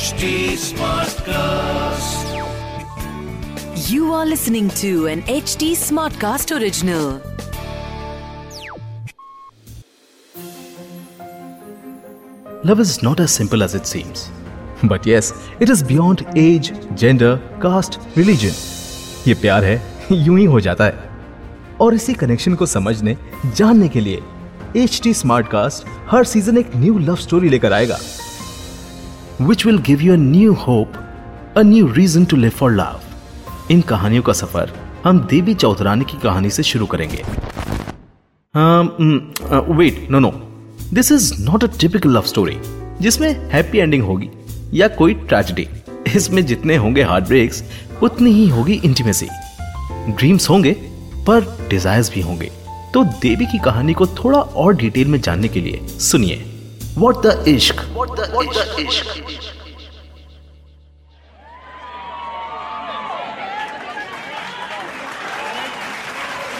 HT Smartcast. You are listening to an HT Smartcast original. Love is not as simple as it seems. But yes, it is beyond age, gender, caste, religion. ये प्यार है यूँ ही हो जाता है और इसी कनेक्शन को समझने जानने के लिए एच टी स्मार्ट कास्ट हर सीज़न एक न्यू लव स्टोरी लेकर आएगा which will give you a new hope a new reason to live for love इन कहानियों का सफ़र हम देवी चौधरानी की कहानी से शुरू करेंगे। Wait no no this is not a typical love story जिसमें हैप्पी एंडिंग होगी या कोई ट्रेजेडी इसमें जितने होंगे हार्ट ब्रेक्स उतनी ही होगी इंटीमेसी ड्रीम्स होंगे, पर डिजायर्स भी होंगे। तो देवी की कहानी को थोड़ा और डिटेल में जानने के लिए सुनिए। What the Ishq what the Ishq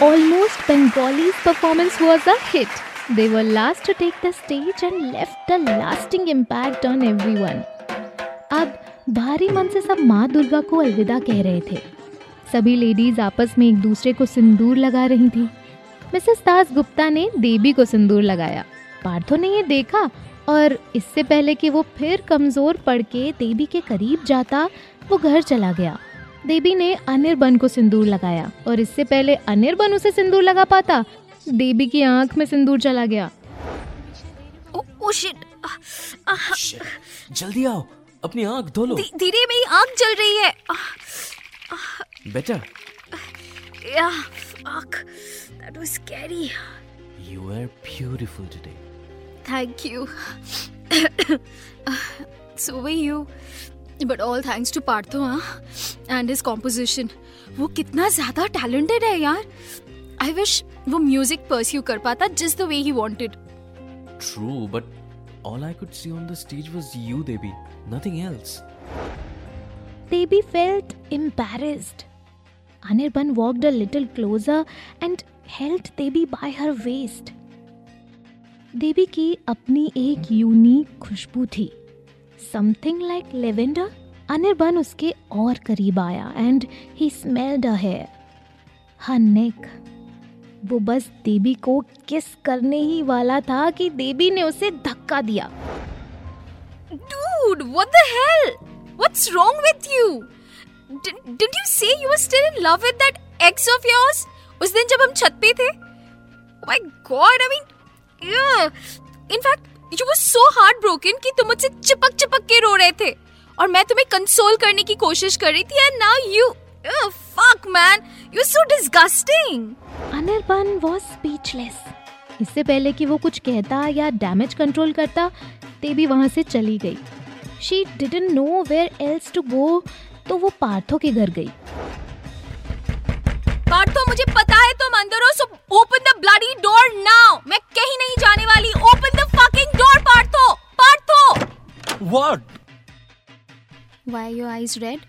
Almost Bengali's performance was a hit. They were last to take the stage and left a lasting impact on everyone. अब भारी मन से सब माँ दुर्गा को अलविदा कह रहे थे सभी लेडीज़ आपस में एक दूसरे को सिंदूर लगा रही थी मिसेस दास गुप्ता ने देवी को सिंदूर लगाया पार्थो ने ये देखा। और इससे पहले कि वो फिर कमज़ोर पड़ के देवी के करीब जाता वो घर चला गया। देवी ने अनिर्बन को सिंदूर लगाया और इससे पहले अनिर्बन उसे सिंदूर लगा पाता। देवी की आँख में सिंदूर चला गया। ओ, ओ शिट जल्दी आओ अपनी आँख धो लो। धीरे मेरी आँख जल रही है। Better Yeah, fuck. That was scary. You are beautiful today. Thank you. so were you. But all thanks to Partho, huh? And his composition. वो कितना ज्यादा टैलेंटेड है यार आई विश वो म्यूजिक परस्यू कर पाता जिस the way he wanted True, but all I could see on the stage was you, Devi. Nothing else. Devi felt embarrassed. Anirban walked a little closer and held Devi by her waist. Devi की अपनी एक unique खुशबू थी something like lavender Anirban उसके और करीब आया and he smelled a hair her neck वो बस देवी को किस करने ही वाला था कि देवी ने उसे धक्का दिया Dude, what the hell? What's wrong with you? Did, did you say you were still in love with that ex of yours? उस दिन जब हम छत पे थे? Oh my god, I mean, yeah. In fact, you were so heartbroken कि तुम मुझसे चिपक चिपक के रो रहे थे। और मैं तुम्हें कंसोल करने की कोशिश कर रही थी now you, oh, fuck man, you're so disgusting. Anirban was speechless इससे पहले कि वो कुछ कहता या डैमेज कंट्रोल करता देवी वहाँ से चली गई। She didn't know where else to go तो वो पार्थो के घर गई। पार्थो मुझे पता है तुम अंदर हो so open the bloody door now मैं कहीं नहीं जाने वाली। Open the fucking door Partho! Partho! What? Why are your eyes red?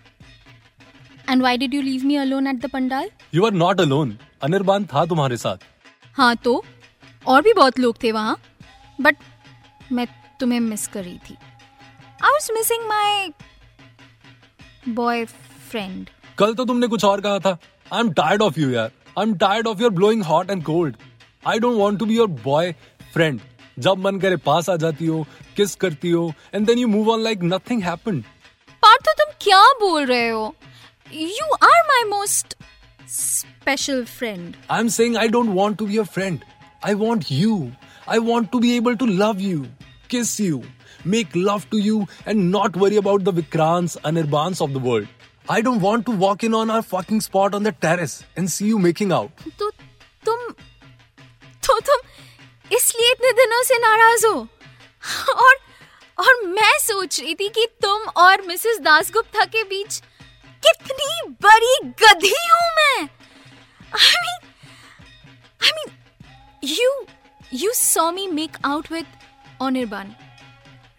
And why did you leave me alone at the pandal? You are not alone Anirban था तुम्हारे साथ हाँ तो और भी बहुत लोग थे वहाँ बट मैं तुम्हें मिस कर रही थी। I was missing my boyfriend कल तो तुमने कुछ और कहा था। I am tired of you यार। I am tired of your blowing hot and cold I don't want to be your boyfriend जब मन करे पास आ जाती हो किस करती हो and then you move on like nothing happened Partho तुम क्या बोल रहे हो? You are my most special friend I am saying I don't want to be your friend I want you I want to be able to love you kiss you make love to you and not worry about the Vikrants and Irbans of the world. I don't want to walk in on our fucking spot on the terrace and see you making out. तो तुम तो तुम इसलिए इतने दिनों से नाराज़ हो। और और मैं सोच रही थी कि तुम और मिसेस दासगुप्ता के बीच कितनी बड़ी गधी हूँ मैं। I mean I mean you you saw me make out with Anirban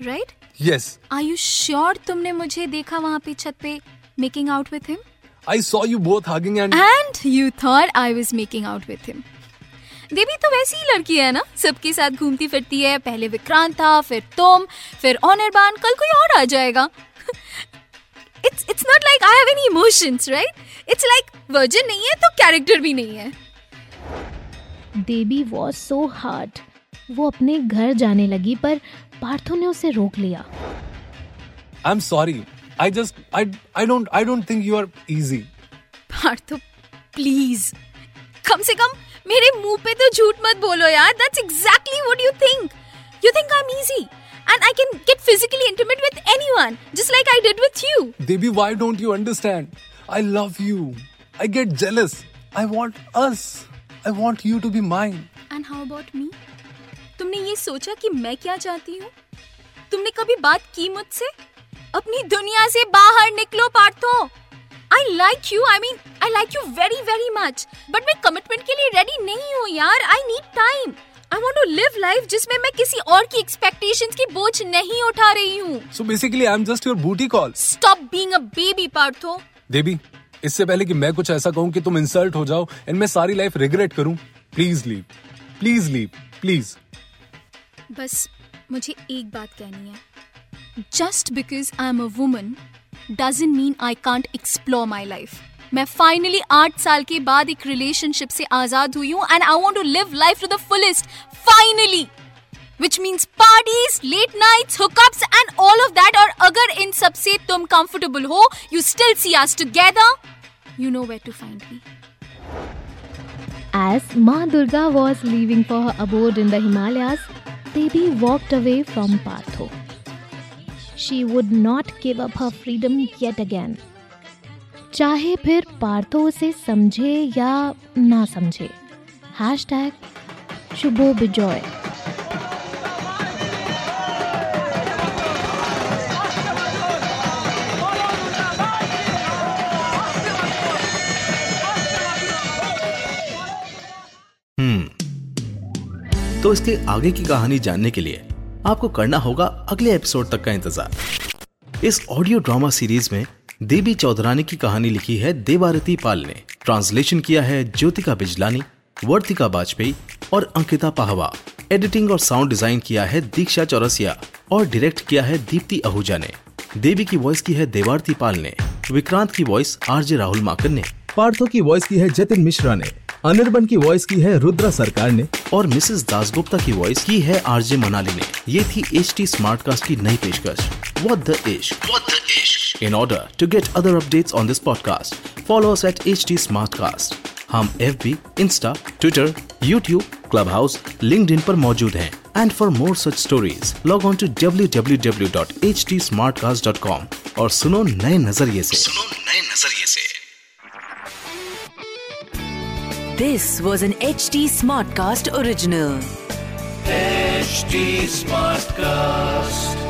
right Yes, are you sure तुमने मुझे देखा वहाँ पे छत पे making out with him I saw you both hugging and and you thought I was making out with him Devi तो वैसी ही लड़की है ना? सबके साथ घूमती फिरती है पहले विक्रांत था फिर तुम फिर अनिर्बान कल कोई और आ जाएगा। It's it's not like I have any emotions right it's like virgin नहीं है तो कैरेक्टर भी नहीं है। देबी वॉज़ सो हार्ड वो अपने घर जाने लगी पर पार्थो ने उसे रोक लिया। I'm sorry. I just I I don't I don't think you are easy. Partho please कम से कम मेरे मुँह पे तो झूठ मत बोलो यार। That's exactly what you think you think I am easy and I can get physically intimate with anyone just like I did with you Devi why don't you understand I love you I get jealous I want us I want you to be mine and how about me तुमने ये सोचा कि मैं क्या चाहती हूँ? तुमने कभी बात की मुझसे? अपनी दुनिया से बाहर निकलो Partho. I like you I mean I like you very very much but मैं कमिटमेंट के लिए रेडी नहीं हूँ यार. I need time I want to live life जिसमें मैं किसी और की एक्सपेक्टेशंस की बोझ नहीं उठा रही हूँ. So basically, I'm just your booty call. Stop being a baby Partho Devi इससे पहले कि मैं कुछ ऐसा कहूँ कि तुम इंसल्ट हो जाओ एंड मैं सारी लाइफ रिग्रेट करूँ please leave please leave please बस मुझे एक बात कहनी है. Just because I am a woman doesn't mean I can't explore my life मैं फाइनली आठ साल के बाद एक रिलेशनशिप से आज़ाद हुई हूँ and I want to live life to the fullest finally which means parties late nights hookups and all of that और अगर इन सबसे तुम कंफर्टेबल हो you still see us together you know where to find me As Ma Durga was leaving for her abode in the Himalayas, Devi walked away from Partho. She would not give up her freedom yet again. चाहे फिर पार्थो उसे समझे या ना समझे। Hashtag शुभो बिजॉय। तो इसके आगे की कहानी जानने के लिए आपको करना होगा अगले एपिसोड तक का इंतज़ार। इस ऑडियो ड्रामा सीरीज़ में देवी चौधरानी की कहानी लिखी है देवारती पाल ने। ट्रांसलेशन किया है ज्योतिका बिजलानी वर्तिका वाजपेयी और अंकिता पाहवा। एडिटिंग और साउंड डिज़ाइन किया है दीक्षा चौरसिया और डायरेक्ट किया है दीप्ति आहूजा ने। देवी की वॉइस की है देवारती पाल ने। विक्रांत की वॉइस आरजे राहुल माकन ने। पार्थो की वॉइस की है जतिन मिश्रा ने। अनिर्बन की वॉइस की है रुद्रा सरकार ने। और मिसेस दासगुप्ता की वॉइस की है आरजे मनाली ने। ये थी एच टी स्मार्ट कास्ट की नई पेशकश। What the ish? What the ish? In order to get other updates on this podcast, follow us at HT Smartcast. हम F B Insta Twitter YouTube Clubhouse LinkedIn पर मौजूद है। And for more such stories log on to W W W dot H T Smartcast dot com और सुनो नए नज़रिए सुनो नए नज़रिए this was an H T Smartcast original Smartcast